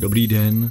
Dobrý den,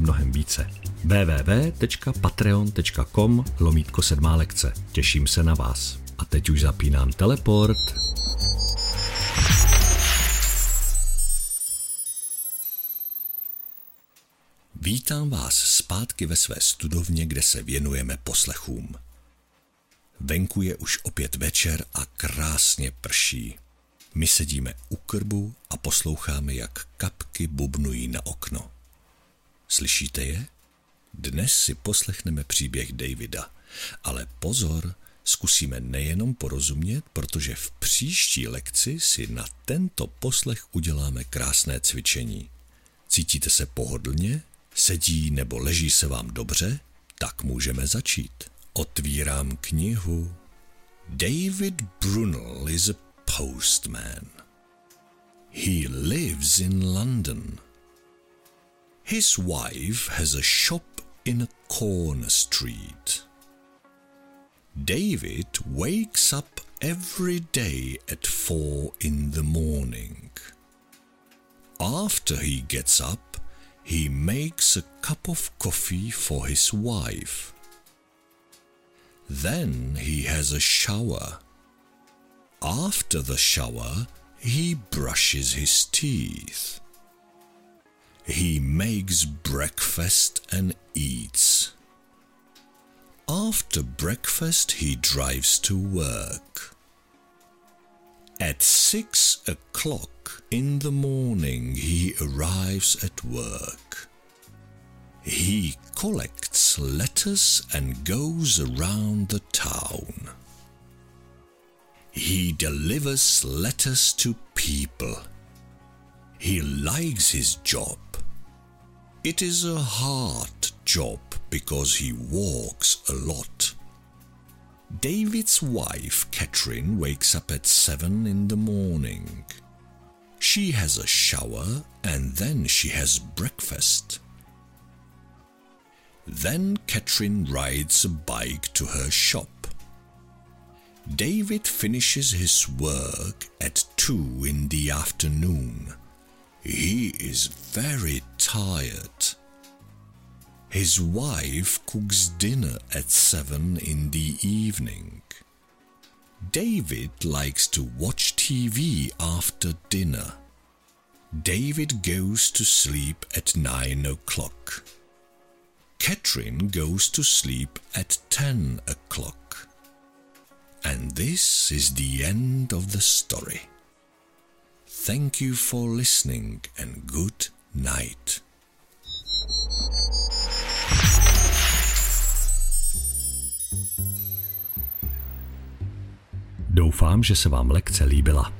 mnohem více. www.patreon.com lomítko sedmá lekce. Těším se na vás. A teď už zapínám teleport. Vítám vás zpátky ve své studovně, kde se věnujeme poslechům. Venku je už opět večer a krásně prší. My sedíme u krbu a posloucháme, jak kapky bubnují na okno. Slyšíte je? Dnes si poslechneme příběh Davida, ale pozor, zkusíme nejenom porozumět, protože v příští lekci si na tento poslech uděláme krásné cvičení. Cítíte se pohodlně? Sedí nebo leží se vám dobře? Tak můžeme začít. Otvírám knihu. David Brunel is a postman. He lives in London. His wife has a shop in a corner street. David wakes up every day at four in the morning. After he gets up, he makes a cup of coffee for his wife. Then he has a shower. After the shower, he brushes his teeth. He makes breakfast and eats. After breakfast, he drives to work. At six o'clock in the morning, he arrives at work. He collects letters and goes around the town. He delivers letters to people. He likes his job. It is a hard job because he walks a lot. David's wife, Catherine, wakes up at seven in the morning. She has a shower and then she has breakfast. Then Catherine rides a bike to her shop. David finishes his work at two in the afternoon. He is very tired. His wife cooks dinner at seven in the evening. David likes to watch TV after dinner. David goes to sleep at nine o'clock. Catherine goes to sleep at ten o'clock. And this is the end of the story. Thank you for listening and good night. Doufám, že se vám lekce líbila.